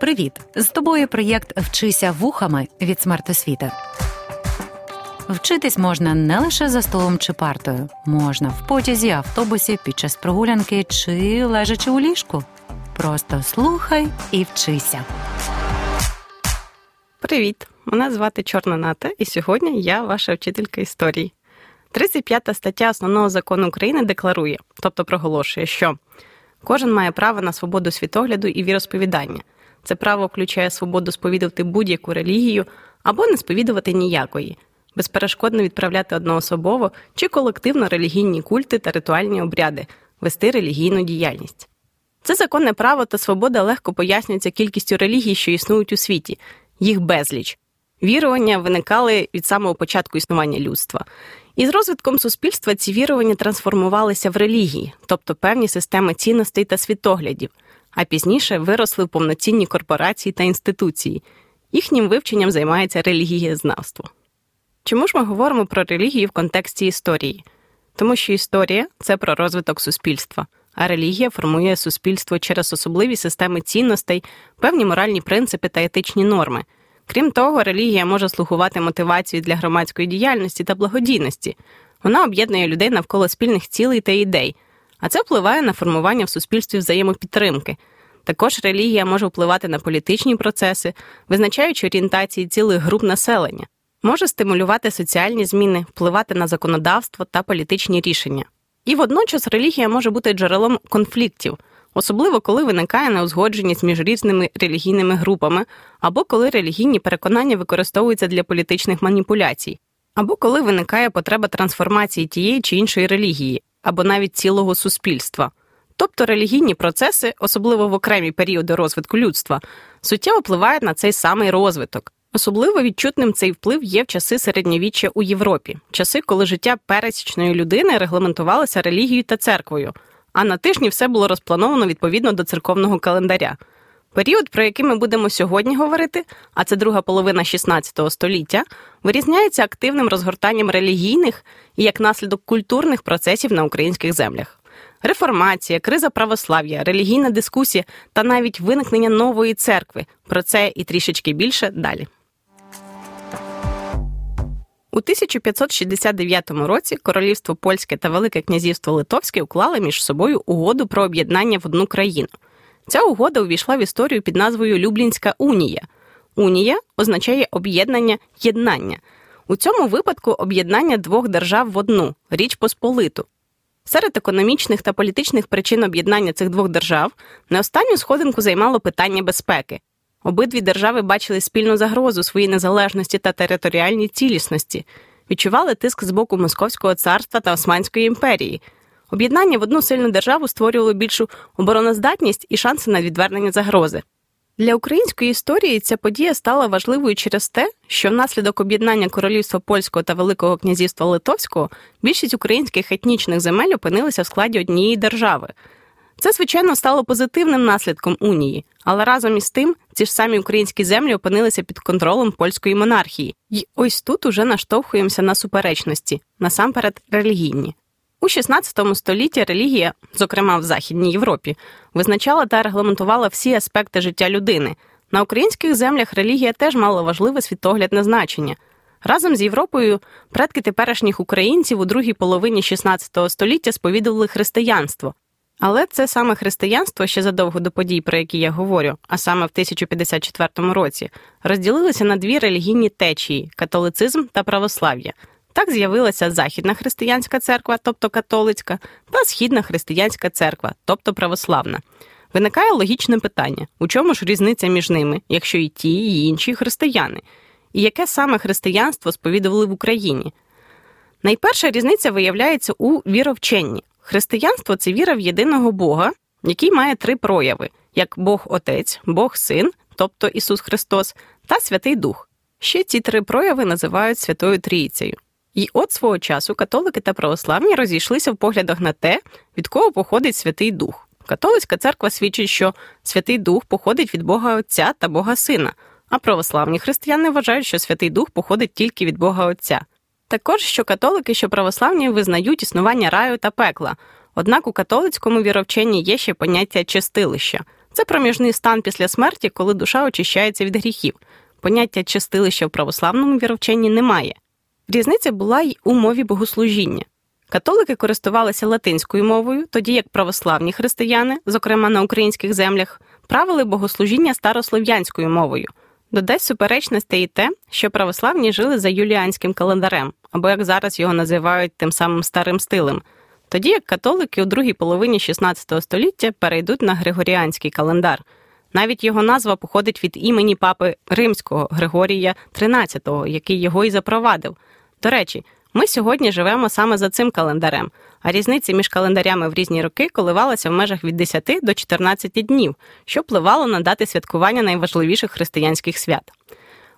Привіт! З тобою проєкт Вчися вухами від смертосвіти. Вчитись можна не лише за столом чи партою, можна в потязі, автобусі, під час прогулянки чи лежачи у ліжку. Просто слухай і вчися. Привіт! Мене звати Чорна Ната, і сьогодні я ваша вчителька історії. 35 стаття основного закону України декларує, тобто проголошує, що кожен має право на свободу світогляду і віросповідання. Це право включає свободу сповідувати будь-яку релігію або не сповідувати ніякої, безперешкодно відправляти одноособово чи колективно релігійні культи та ритуальні обряди, вести релігійну діяльність. Це законне право та свобода легко пояснюється кількістю релігій, що існують у світі, їх безліч. Вірування виникали від самого початку існування людства. І з розвитком суспільства ці вірування трансформувалися в релігії, тобто певні системи цінностей та світоглядів, а пізніше виросли в повноцінні корпорації та інституції. Їхнім вивченням займається релігієзнавство. Чому ж ми говоримо про релігію в контексті історії? Тому що історія це про розвиток суспільства, а релігія формує суспільство через особливі системи цінностей, певні моральні принципи та етичні норми. Крім того, релігія може слугувати мотивацією для громадської діяльності та благодійності. Вона об'єднує людей навколо спільних цілей та ідей, а це впливає на формування в суспільстві взаємопідтримки. Також релігія може впливати на політичні процеси, визначаючи орієнтації цілих груп населення, може стимулювати соціальні зміни, впливати на законодавство та політичні рішення. І водночас релігія може бути джерелом конфліктів особливо коли виникає неузгодженість між різними релігійними групами, або коли релігійні переконання використовуються для політичних маніпуляцій, або коли виникає потреба трансформації тієї чи іншої релігії, або навіть цілого суспільства. Тобто релігійні процеси, особливо в окремі періоди розвитку людства, суттєво впливають на цей самий розвиток. Особливо відчутним цей вплив є в часи середньовіччя у Європі, часи, коли життя пересічної людини регламентувалося релігією та церквою, а на тижні все було розплановано відповідно до церковного календаря. Період, про який ми будемо сьогодні говорити, а це друга половина XVI століття, вирізняється активним розгортанням релігійних і як наслідок культурних процесів на українських землях. Реформація, криза православ'я, релігійна дискусія та навіть виникнення нової церкви. Про це і трішечки більше далі. У 1569 році Королівство Польське та Велике князівство Литовське уклали між собою угоду про об'єднання в одну країну. Ця угода увійшла в історію під назвою Люблінська унія. Унія означає об'єднання єднання. У цьому випадку об'єднання двох держав в одну Річ Посполиту. Серед економічних та політичних причин об'єднання цих двох держав не останню сходинку займало питання безпеки. Обидві держави бачили спільну загрозу своїй незалежності та територіальній цілісності, відчували тиск з боку Московського царства та Османської імперії. Об'єднання в одну сильну державу створювало більшу обороноздатність і шанси на відвернення загрози. Для української історії ця подія стала важливою через те, що внаслідок об'єднання королівства польського та Великого князівства Литовського більшість українських етнічних земель опинилися в складі однієї держави. Це, звичайно, стало позитивним наслідком унії, але разом із тим ці ж самі українські землі опинилися під контролем польської монархії, І ось тут уже наштовхуємося на суперечності, насамперед релігійні. У 16 столітті релігія, зокрема в Західній Європі, визначала та регламентувала всі аспекти життя людини. На українських землях релігія теж мала важливе світоглядне значення. Разом з Європою предки теперішніх українців у другій половині 16 століття сповідували християнство, але це саме християнство ще задовго до подій, про які я говорю, а саме в 1054 році, розділилося на дві релігійні течії католицизм та православ'я. Так з'явилася Західна християнська церква, тобто католицька, та Східна християнська церква, тобто православна. Виникає логічне питання: у чому ж різниця між ними, якщо і ті, і інші християни? І яке саме християнство сповідували в Україні? Найперша різниця виявляється у віровченні. Християнство це віра в єдиного Бога, який має три прояви: як Бог Отець, Бог Син, тобто Ісус Христос, та Святий Дух. Ще ці три прояви називають Святою Трійцею. І от свого часу католики та православні розійшлися в поглядах на те, від кого походить Святий Дух. Католицька церква свідчить, що Святий Дух походить від Бога Отця та Бога Сина, а православні християни вважають, що Святий Дух походить тільки від Бога Отця. Також що католики, що православні визнають існування раю та пекла. Однак у католицькому віровченні є ще поняття чистилища. Це проміжний стан після смерті, коли душа очищається від гріхів. Поняття чистилища в православному віровченні немає. Різниця була й у мові богослужіння. Католики користувалися латинською мовою, тоді як православні християни, зокрема на українських землях, правили богослужіння старослов'янською мовою. Додасть суперечностей і те, що православні жили за юліанським календарем, або як зараз його називають тим самим старим стилем, тоді як католики у другій половині XVI століття перейдуть на Григоріанський календар. Навіть його назва походить від імені папи Римського Григорія XIII, який його і запровадив. До речі, ми сьогодні живемо саме за цим календарем, а різниця між календарями в різні роки коливалася в межах від 10 до 14 днів, що впливало на дати святкування найважливіших християнських свят.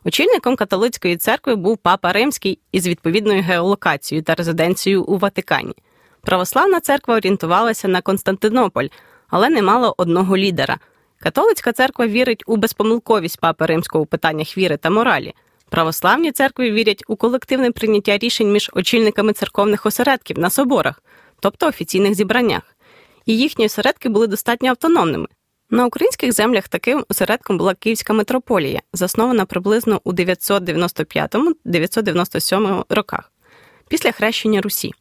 Очільником католицької церкви був папа Римський із відповідною геолокацією та резиденцією у Ватикані. Православна церква орієнтувалася на Константинополь, але не мала одного лідера. Католицька церква вірить у безпомилковість папи римського у питаннях віри та моралі. Православні церкви вірять у колективне прийняття рішень між очільниками церковних осередків на соборах, тобто офіційних зібраннях, і їхні осередки були достатньо автономними. На українських землях таким осередком була Київська митрополія, заснована приблизно у 995-997 роках, після хрещення Русі.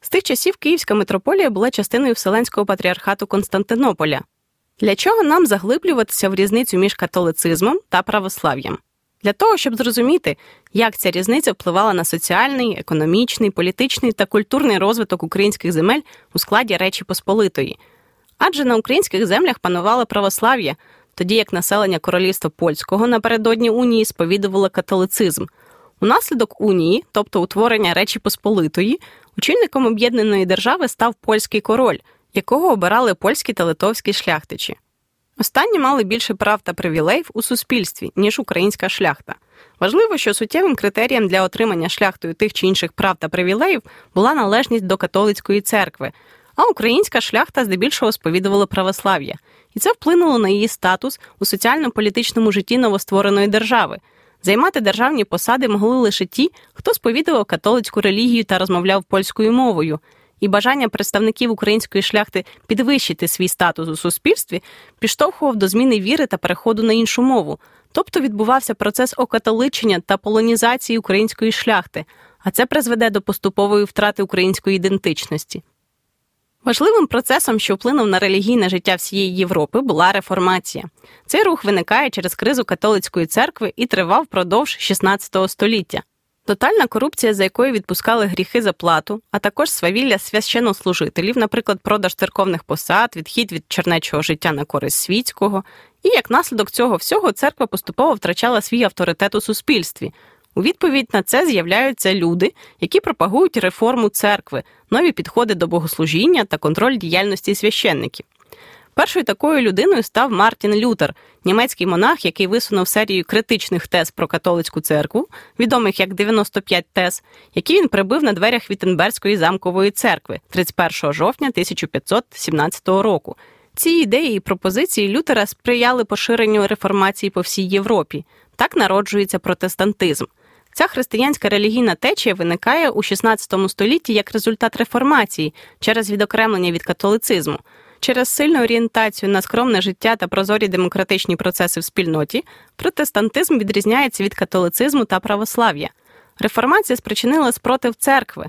З тих часів Київська митрополія була частиною Вселенського патріархату Константинополя. Для чого нам заглиблюватися в різницю між католицизмом та православ'ям? Для того, щоб зрозуміти, як ця різниця впливала на соціальний, економічний, політичний та культурний розвиток українських земель у складі Речі Посполитої. Адже на українських землях панувало православ'я, тоді як населення королівства польського напередодні унії сповідувало католицизм. Унаслідок унії, тобто утворення Речі Посполитої, очільником об'єднаної держави став польський король, якого обирали польські та литовські шляхтичі. Останні мали більше прав та привілеїв у суспільстві, ніж українська шляхта. Важливо, що суттєвим критерієм для отримання шляхтою тих чи інших прав та привілеїв була належність до католицької церкви, а українська шляхта здебільшого сповідувала православ'я, і це вплинуло на її статус у соціально-політичному житті новоствореної держави. Займати державні посади могли лише ті, хто сповідував католицьку релігію та розмовляв польською мовою і бажання представників української шляхти підвищити свій статус у суспільстві підштовхував до зміни віри та переходу на іншу мову, тобто відбувався процес окатоличення та полонізації української шляхти, а це призведе до поступової втрати української ідентичності. Важливим процесом, що вплинув на релігійне життя всієї Європи, була реформація. Цей рух виникає через кризу католицької церкви і тривав впродовж XVI століття. Тотальна корупція, за якою відпускали гріхи за плату, а також свавілля священнослужителів, наприклад, продаж церковних посад, відхід від чернечого життя на користь світського, і як наслідок цього всього церква поступово втрачала свій авторитет у суспільстві. У відповідь на це з'являються люди, які пропагують реформу церкви, нові підходи до богослужіння та контроль діяльності священників. Першою такою людиною став Мартін Лютер, німецький монах, який висунув серію критичних тез про католицьку церкву, відомих як 95 тез, які він прибив на дверях Віттенберзької замкової церкви 31 жовтня 1517 року. Ці ідеї і пропозиції Лютера сприяли поширенню реформації по всій Європі. Так народжується протестантизм. Ця християнська релігійна течія виникає у XVI столітті як результат реформації через відокремлення від католицизму. Через сильну орієнтацію на скромне життя та прозорі демократичні процеси в спільноті протестантизм відрізняється від католицизму та православ'я. Реформація спричинила спротив церкви,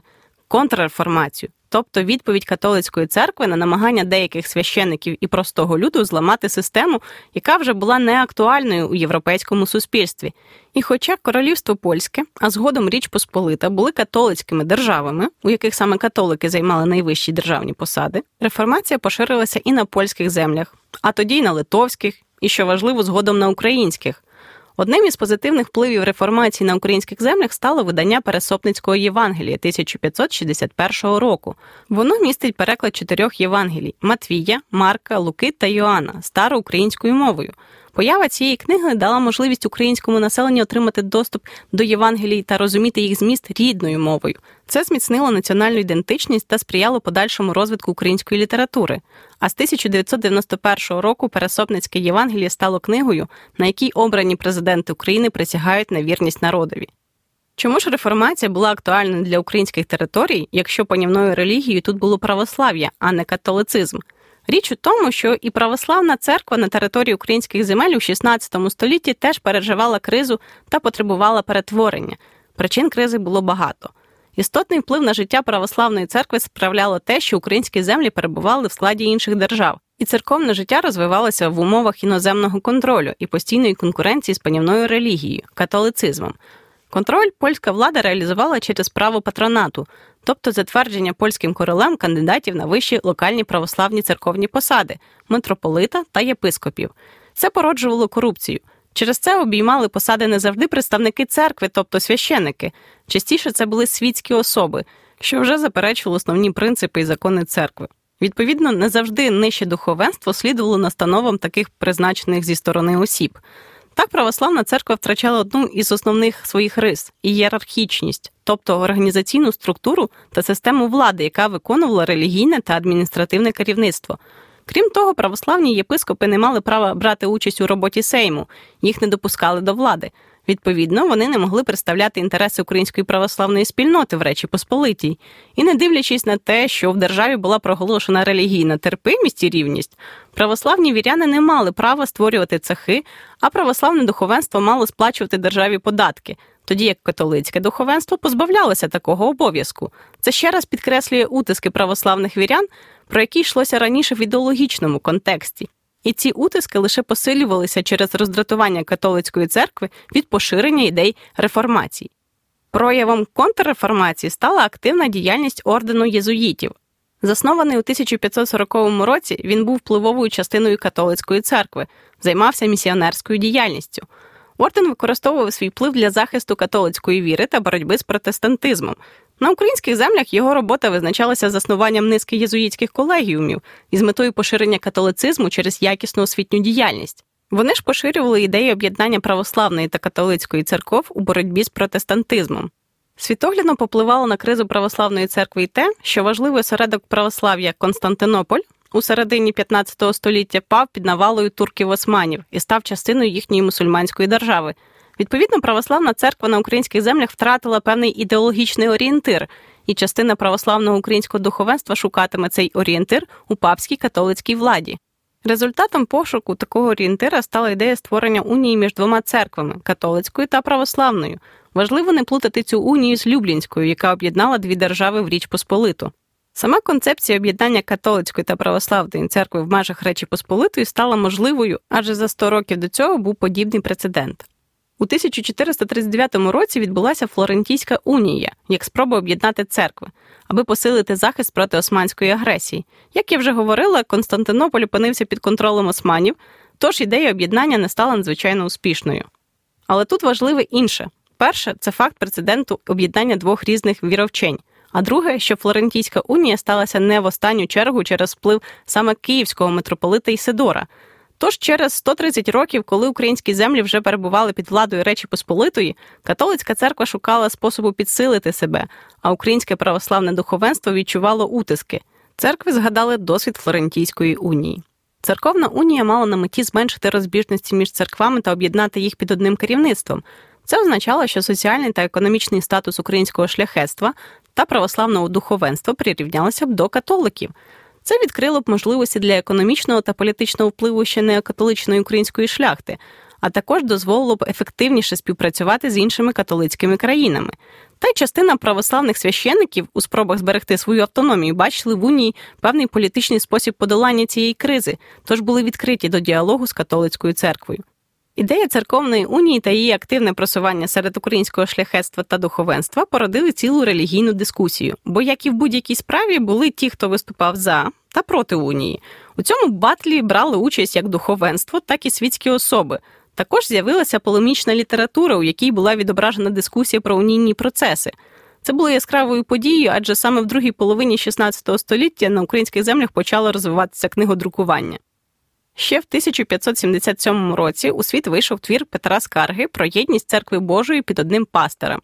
контрреформацію, тобто відповідь католицької церкви на намагання деяких священиків і простого люду зламати систему, яка вже була неактуальною у європейському суспільстві. І хоча королівство польське, а згодом Річ Посполита були католицькими державами, у яких саме католики займали найвищі державні посади, реформація поширилася і на польських землях, а тоді й на литовських, і що важливо, згодом на українських. Одним із позитивних впливів реформації на українських землях стало видання Пересопницького Євангелія 1561 року. Воно містить переклад чотирьох Євангелій Матвія, Марка, Луки та Йоанна староукраїнською мовою. Поява цієї книги дала можливість українському населенню отримати доступ до Євангелій та розуміти їх зміст рідною мовою. Це зміцнило національну ідентичність та сприяло подальшому розвитку української літератури. А з 1991 року Пересопницьке Євангеліє стало книгою, на якій обрані президенти України присягають на вірність народові. Чому ж реформація була актуальною для українських територій, якщо панівною релігією тут було православ'я, а не католицизм? Річ у тому, що і православна церква на території українських земель у XVI столітті теж переживала кризу та потребувала перетворення. Причин кризи було багато. Істотний вплив на життя православної церкви справляло те, що українські землі перебували в складі інших держав, і церковне життя розвивалося в умовах іноземного контролю і постійної конкуренції з панівною релігією католицизмом. Контроль польська влада реалізувала через право патронату, тобто затвердження польським королем кандидатів на вищі локальні православні церковні посади митрополита та єпископів. Це породжувало корупцію. Через це обіймали посади не завжди представники церкви, тобто священики. Частіше це були світські особи, що вже заперечували основні принципи і закони церкви. Відповідно, не завжди нижче духовенство слідувало настановам таких призначених зі сторони осіб. Так православна церква втрачала одну із основних своїх рис ієрархічність, тобто організаційну структуру та систему влади, яка виконувала релігійне та адміністративне керівництво. Крім того, православні єпископи не мали права брати участь у роботі Сейму, їх не допускали до влади. Відповідно, вони не могли представляти інтереси української православної спільноти в Речі Посполитій. І не дивлячись на те, що в державі була проголошена релігійна терпимість і рівність, православні віряни не мали права створювати цехи, а православне духовенство мало сплачувати державі податки. Тоді як католицьке духовенство позбавлялося такого обов'язку. Це ще раз підкреслює утиски православних вірян, про які йшлося раніше в ідеологічному контексті. І ці утиски лише посилювалися через роздратування католицької церкви від поширення ідей реформації. Проявом контрреформації стала активна діяльність ордену єзуїтів. Заснований у 1540 році, він був впливовою частиною католицької церкви, займався місіонерською діяльністю. Орден використовував свій вплив для захисту католицької віри та боротьби з протестантизмом, на українських землях його робота визначалася заснуванням низки єзуїтських колегіумів із метою поширення католицизму через якісну освітню діяльність. Вони ж поширювали ідеї об'єднання православної та католицької церков у боротьбі з протестантизмом. Світоглядно попливало на кризу православної церкви й те, що важливий осередок православ'я Константинополь у середині 15 століття пав під навалою турків османів і став частиною їхньої мусульманської держави. Відповідно, православна церква на українських землях втратила певний ідеологічний орієнтир, і частина православного українського духовенства шукатиме цей орієнтир у папській католицькій владі. Результатом пошуку такого орієнтира стала ідея створення унії між двома церквами католицькою та православною. Важливо не плутати цю унію з Люблінською, яка об'єднала дві держави в Річ Посполиту. Сама концепція об'єднання католицької та православної церкви в межах Речі Посполитої стала можливою, адже за 100 років до цього був подібний прецедент. У 1439 році відбулася Флорентійська унія як спроба об'єднати церкви, аби посилити захист проти османської агресії. Як я вже говорила, Константинополь опинився під контролем османів, тож ідея об'єднання не стала надзвичайно успішною. Але тут важливе інше: перше це факт прецеденту об'єднання двох різних віровчень. А друге, що Флорентійська унія сталася не в останню чергу через вплив саме київського митрополита Ісидора – Тож через 130 років, коли українські землі вже перебували під владою Речі Посполитої, католицька церква шукала способу підсилити себе, а українське православне духовенство відчувало утиски. Церкви згадали досвід Флорентійської унії. Церковна унія мала на меті зменшити розбіжності між церквами та об'єднати їх під одним керівництвом. Це означало, що соціальний та економічний статус українського шляхетства та православного духовенства прирівнялися б до католиків. Це відкрило б можливості для економічного та політичного впливу ще не католичної української шляхти, а також дозволило б ефективніше співпрацювати з іншими католицькими країнами. Та й частина православних священників у спробах зберегти свою автономію бачили в унії певний політичний спосіб подолання цієї кризи, тож були відкриті до діалогу з католицькою церквою. Ідея церковної унії та її активне просування серед українського шляхетства та духовенства породили цілу релігійну дискусію, бо, як і в будь-якій справі, були ті, хто виступав за та проти унії. У цьому батлі брали участь як духовенство, так і світські особи. Також з'явилася полемічна література, у якій була відображена дискусія про унійні процеси. Це було яскравою подією, адже саме в другій половині XVI століття на українських землях почало розвиватися книгодрукування. Ще в 1577 році у світ вийшов твір Петра Скарги про єдність церкви Божої під одним пастирем.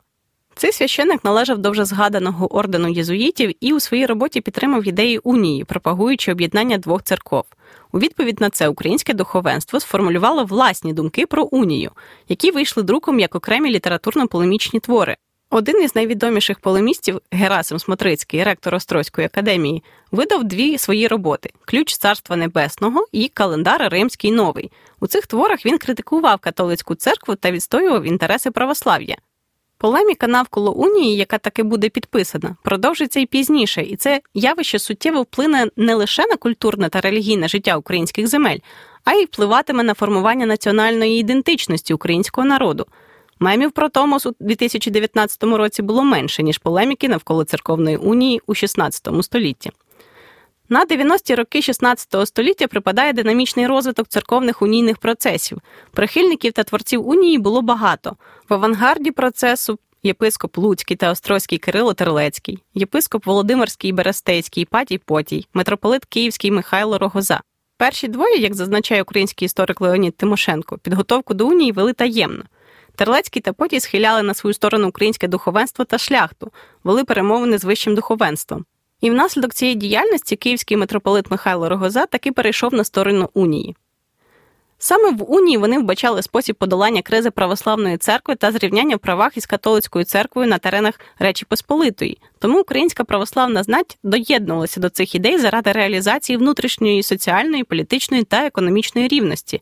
Цей священник належав до вже згаданого ордену єзуїтів і у своїй роботі підтримав ідеї унії, пропагуючи об'єднання двох церков. У відповідь на це українське духовенство сформулювало власні думки про унію, які вийшли друком як окремі літературно-полемічні твори. Один із найвідоміших полемістів Герасим Смотрицький, ректор Острозької академії, видав дві свої роботи: Ключ Царства Небесного і Календар Римський Новий. У цих творах він критикував католицьку церкву та відстоював інтереси православ'я. Полеміка навколо унії, яка таки буде підписана, продовжиться і пізніше, і це явище суттєво вплине не лише на культурне та релігійне життя українських земель, а й впливатиме на формування національної ідентичності українського народу. Мемів про Томос у 2019 році було менше, ніж полеміки навколо церковної унії у 16 столітті. На 90-ті роки 16 століття припадає динамічний розвиток церковних унійних процесів. Прихильників та творців унії було багато. В авангарді процесу єпископ Луцький та Острозький Кирило Терлецький, єпископ Володимирський Берестейський Патій Потій, митрополит Київський Михайло Рогоза. Перші двоє, як зазначає український історик Леонід Тимошенко, підготовку до унії вели таємно. Терлецький та Потій схиляли на свою сторону українське духовенство та шляхту, вели перемовини з вищим духовенством. І внаслідок цієї діяльності київський митрополит Михайло Рогоза таки перейшов на сторону унії. Саме в унії вони вбачали спосіб подолання кризи православної церкви та зрівняння в правах із католицькою церквою на теренах Речі Посполитої. Тому українська православна знать доєднувалася до цих ідей заради реалізації внутрішньої соціальної, політичної та економічної рівності.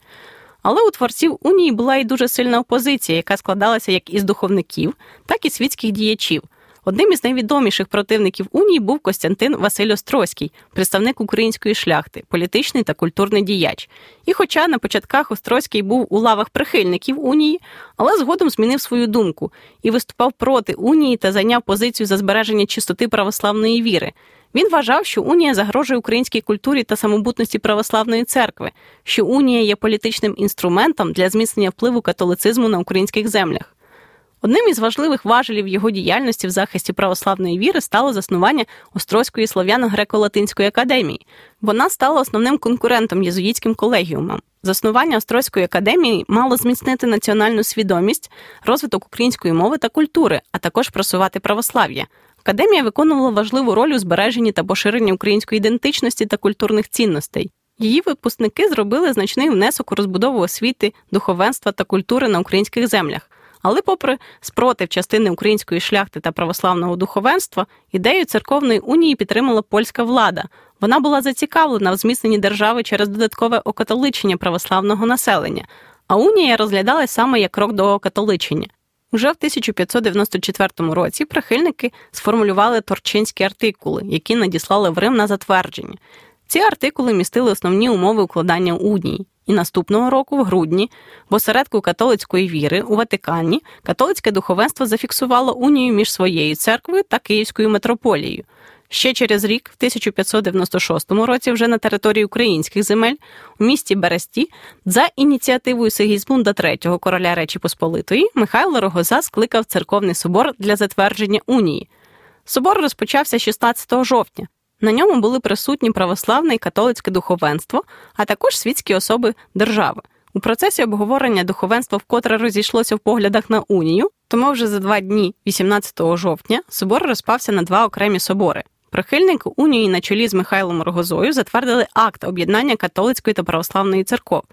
Але у творців унії була і дуже сильна опозиція, яка складалася як із духовників, так і світських діячів. Одним із найвідоміших противників унії був Костянтин Василь Острозький, представник української шляхти, політичний та культурний діяч. І, хоча на початках Острозький був у лавах прихильників унії, але згодом змінив свою думку і виступав проти унії та зайняв позицію за збереження чистоти православної віри. Він вважав, що унія загрожує українській культурі та самобутності православної церкви, що унія є політичним інструментом для зміцнення впливу католицизму на українських землях. Одним із важливих важелів його діяльності в захисті православної віри стало заснування Острозької слов'яно-греко-латинської академії. Вона стала основним конкурентом єзуїтським колегіумам. Заснування Острозької академії мало зміцнити національну свідомість, розвиток української мови та культури, а також просувати православ'я. Академія виконувала важливу роль у збереженні та поширенні української ідентичності та культурних цінностей. Її випускники зробили значний внесок у розбудову освіти, духовенства та культури на українських землях. Але, попри спротив частини української шляхти та православного духовенства, ідею церковної унії підтримала польська влада. Вона була зацікавлена в зміцненні держави через додаткове окатоличення православного населення, а унія розглядалась саме як крок до окатоличення. Уже в 1594 році прихильники сформулювали торчинські артикули, які надіслали в Рим на затвердження. Ці артикули містили основні умови укладання унії. І наступного року, в грудні, в осередку католицької віри у Ватикані католицьке духовенство зафіксувало унію між своєю церквою та Київською митрополією. Ще через рік, в 1596 році, вже на території українських земель, у місті Бересті, за ініціативою Сигізмунда III, короля Речі Посполитої, Михайло Рогоза скликав церковний собор для затвердження унії. Собор розпочався 16 жовтня. На ньому були присутні православне і католицьке духовенство, а також світські особи держави. У процесі обговорення духовенства вкотре розійшлося в поглядах на унію, тому вже за два дні, 18 жовтня, собор розпався на два окремі собори. Прихильники унії на чолі з Михайлом Рогозою затвердили акт об'єднання католицької та православної церков.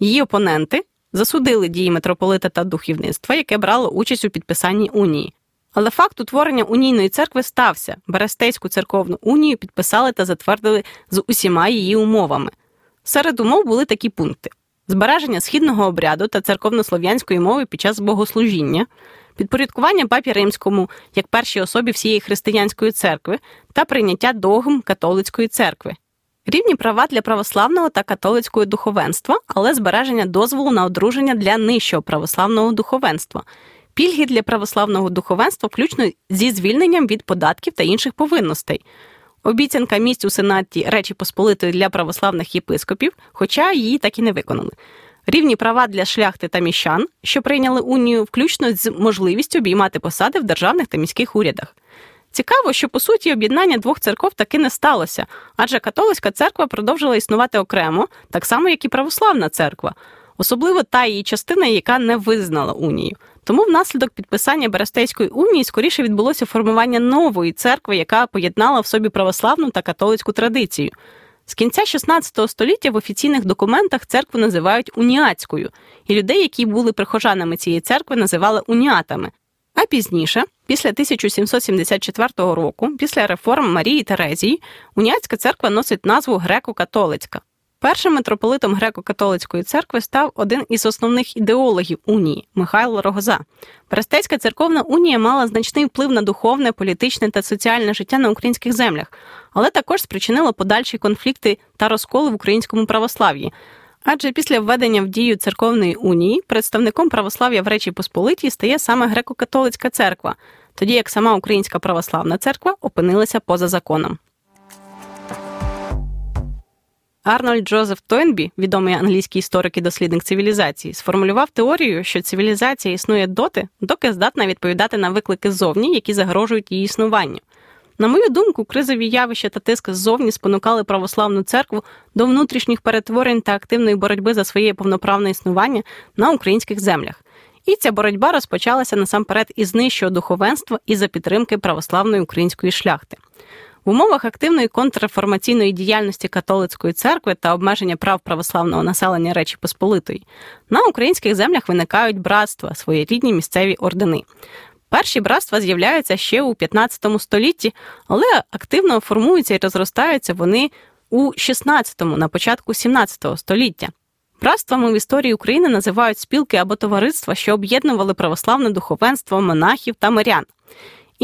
Її опоненти засудили дії митрополита та духовництва, яке брало участь у підписанні унії. Але факт утворення унійної церкви стався. Берестейську церковну унію підписали та затвердили з усіма її умовами. Серед умов були такі пункти: збереження східного обряду та церковнослов'янської мови під час богослужіння, підпорядкування папі римському як першій особі всієї християнської церкви та прийняття догм католицької церкви. Рівні права для православного та католицького духовенства, але збереження дозволу на одруження для нижчого православного духовенства пільги для православного духовенства, включно зі звільненням від податків та інших повинностей. Обіцянка місць у Сенаті Речі Посполитої для православних єпископів, хоча її так і не виконали. Рівні права для шляхти та міщан, що прийняли унію, включно з можливістю обіймати посади в державних та міських урядах. Цікаво, що по суті об'єднання двох церков таки не сталося, адже католицька церква продовжила існувати окремо, так само як і православна церква, особливо та її частина, яка не визнала унію. Тому внаслідок підписання Берестейської унії скоріше відбулося формування нової церкви, яка поєднала в собі православну та католицьку традицію. З кінця 16 століття в офіційних документах церкву називають уніатською, і людей, які були прихожанами цієї церкви, називали уніатами. А пізніше, після 1774 року, після реформ Марії Терезії, уніатська церква носить назву греко-католицька. Першим митрополитом греко-католицької церкви став один із основних ідеологів унії Михайло Рогоза. Перестецька церковна унія мала значний вплив на духовне, політичне та соціальне життя на українських землях, але також спричинила подальші конфлікти та розколи в українському православ'ї. Адже після введення в дію церковної унії представником православ'я в Речі Посполитій стає саме греко-католицька церква, тоді як сама Українська православна церква опинилася поза законом. Арнольд Джозеф Тойнбі, відомий англійський історик і дослідник цивілізації, сформулював теорію, що цивілізація існує доти, доки здатна відповідати на виклики ззовні, які загрожують її існуванню. На мою думку, кризові явища та тиск ззовні спонукали православну церкву до внутрішніх перетворень та активної боротьби за своє повноправне існування на українських землях. І ця боротьба розпочалася насамперед із нижчого духовенства і за підтримки православної української шляхти. В умовах активної контрреформаційної діяльності католицької церкви та обмеження прав православного населення Речі Посполитої на українських землях виникають братства, своєрідні місцеві ордени. Перші братства з'являються ще у 15 столітті, але активно формуються і розростаються вони у 16-му, на початку 17 століття. Братствами в історії України називають спілки або товариства, що об'єднували православне духовенство, монахів та мирян.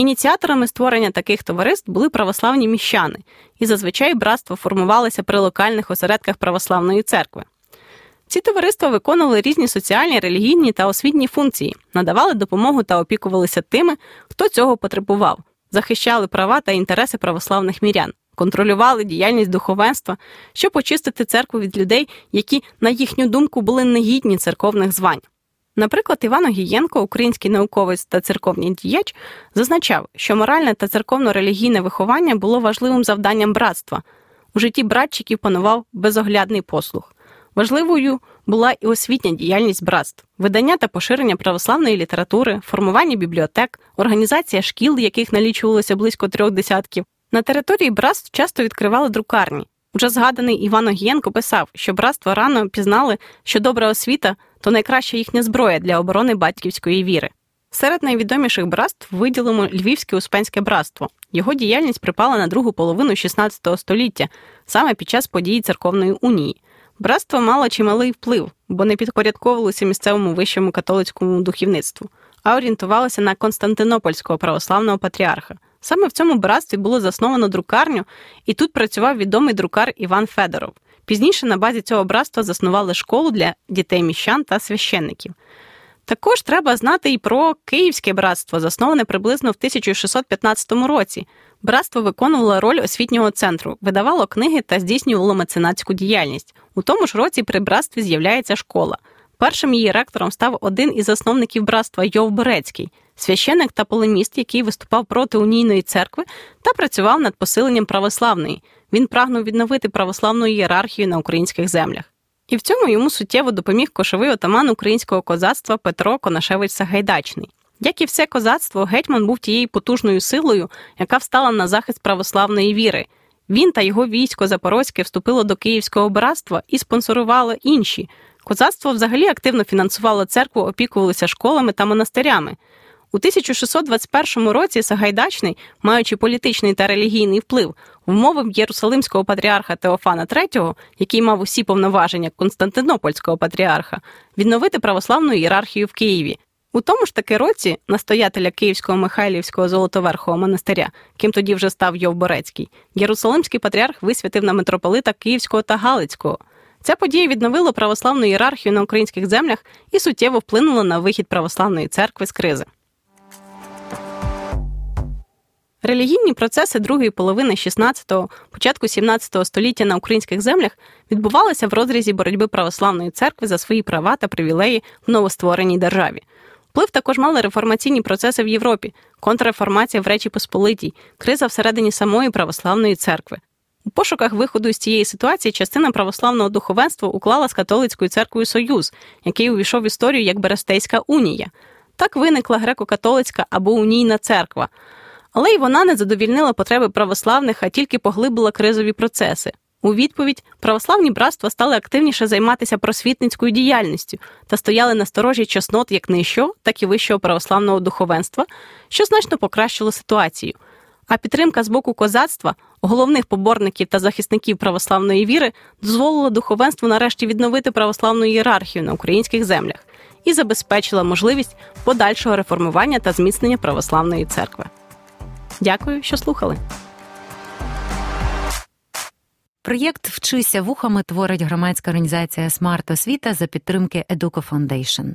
Ініціаторами створення таких товариств були православні міщани, і зазвичай братства формувалися при локальних осередках православної церкви. Ці товариства виконували різні соціальні, релігійні та освітні функції, надавали допомогу та опікувалися тими, хто цього потребував, захищали права та інтереси православних мірян, контролювали діяльність духовенства, щоб очистити церкву від людей, які, на їхню думку, були негідні церковних звань. Наприклад, Іван Огієнко, український науковець та церковний діяч, зазначав, що моральне та церковно-релігійне виховання було важливим завданням братства. У житті братчиків панував безоглядний послух. Важливою була і освітня діяльність братств, видання та поширення православної літератури, формування бібліотек, організація шкіл, яких налічувалося близько трьох десятків. На території братств часто відкривали друкарні. Уже згаданий Іван Огієнко писав, що братства рано пізнали, що добра освіта то найкраща їхня зброя для оборони батьківської віри. Серед найвідоміших братств виділимо Львівське Успенське братство. Його діяльність припала на другу половину XVI століття, саме під час події церковної унії. Братство мало чималий вплив, бо не підпорядковувалося місцевому вищому католицькому духовництву, а орієнтувалося на Константинопольського православного патріарха. Саме в цьому братстві було засновано друкарню, і тут працював відомий друкар Іван Федоров. Пізніше на базі цього братства заснували школу для дітей міщан та священників. Також треба знати і про Київське братство, засноване приблизно в 1615 році. Братство виконувало роль освітнього центру, видавало книги та здійснювало меценатську діяльність. У тому ж році при братстві з'являється школа. Першим її ректором став один із засновників братства Йов Берецький, священик та полеміст, який виступав проти унійної церкви та працював над посиленням православної. Він прагнув відновити православну ієрархію на українських землях. І в цьому йому суттєво допоміг кошовий отаман українського козацтва Петро Конашевич Сагайдачний. Як і все козацтво, гетьман був тією потужною силою, яка встала на захист православної віри. Він та його військо Запорозьке вступило до Київського братства і спонсорувало інші. Козацтво взагалі активно фінансувало церкву, опікувалося школами та монастирями. У 1621 році Сагайдачний, маючи політичний та релігійний вплив, вмовив Єрусалимського патріарха Теофана III, який мав усі повноваження Константинопольського патріарха, відновити православну ієрархію в Києві. У тому ж таки році настоятеля Київського Михайлівського Золотоверхого монастиря, ким тоді вже став Йовборецький, Єрусалимський патріарх висвятив на митрополита Київського та Галицького. Ця подія відновила православну ієрархію на українських землях і суттєво вплинула на вихід православної церкви з кризи. Релігійні процеси другої половини 16-го, початку 17 століття на українських землях відбувалися в розрізі боротьби православної церкви за свої права та привілеї в новоствореній державі. Вплив також мали реформаційні процеси в Європі, контрреформація в Речі Посполитій, криза всередині самої православної церкви. У пошуках виходу з цієї ситуації частина православного духовенства уклала з католицькою церквою Союз, який увійшов в історію як Берестейська унія. Так виникла греко-католицька або унійна церква. Але й вона не задовільнила потреби православних, а тільки поглибила кризові процеси. У відповідь православні братства стали активніше займатися просвітницькою діяльністю та стояли на сторожі чеснот як нижчого, так і вищого православного духовенства, що значно покращило ситуацію. А підтримка з боку козацтва, головних поборників та захисників православної віри, дозволила духовенству нарешті відновити православну ієрархію на українських землях і забезпечила можливість подальшого реформування та зміцнення православної церкви. Дякую, що слухали. Проєкт Вчися вухами творить громадська організація Смарт Освіта за підтримки Educo Foundation.